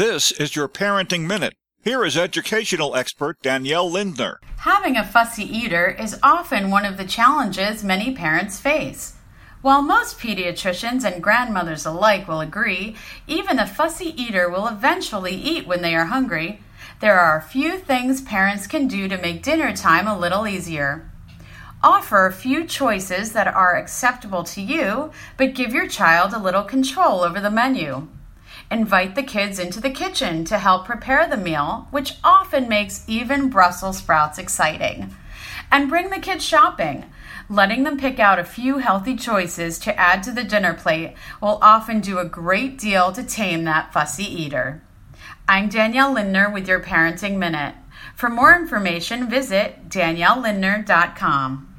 This is your Parenting Minute. Here is educational expert Danielle Lindner. Having a fussy eater is often one of the challenges many parents face. While most pediatricians and grandmothers alike will agree, even a fussy eater will eventually eat when they are hungry, there are a few things parents can do to make dinner time a little easier. Offer a few choices that are acceptable to you, but give your child a little control over the menu. Invite the kids into the kitchen to help prepare the meal, which often makes even Brussels sprouts exciting. And bring the kids shopping. Letting them pick out a few healthy choices to add to the dinner plate will often do a great deal to tame that fussy eater. I'm Danielle Lindner with your Parenting Minute. For more information, visit daniellelindner.com.